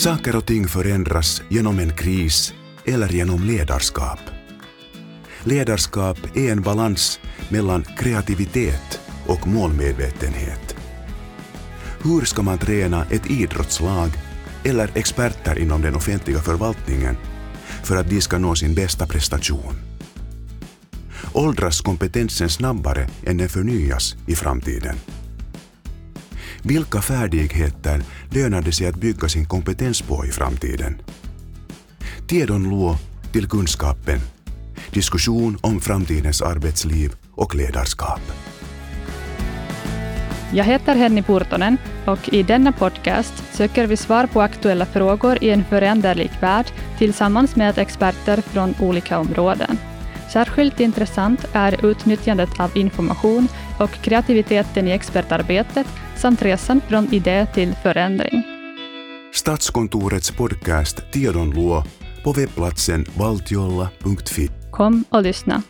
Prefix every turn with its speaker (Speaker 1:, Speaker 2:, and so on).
Speaker 1: Saker och ting förändras genom en kris eller genom ledarskap. Ledarskap är en balans mellan kreativitet och målmedvetenhet. Hur ska man träna ett idrottslag eller experter inom den offentliga förvaltningen för att de ska nå sin bästa prestation? Åldras kompetensen snabbare än den förnyas i framtiden? Vilka färdigheter lönar det sig att bygga sin kompetens på i framtiden? Tiedon luo till kunskapen. Diskussion om framtidens arbetsliv och ledarskap.
Speaker 2: Jag heter Henny Purtonen och i denna podcast söker vi svar på aktuella frågor i en föränderlig värld tillsammans med experter från olika områden. Särskilt intressant är utnyttjandet av information och kreativiteten i expertarbetet samt resan från idé till förändring.
Speaker 1: Statskontorets podcast Tiedon luo på webbplatsen valtiolla.fi.
Speaker 2: Kom och lyssna.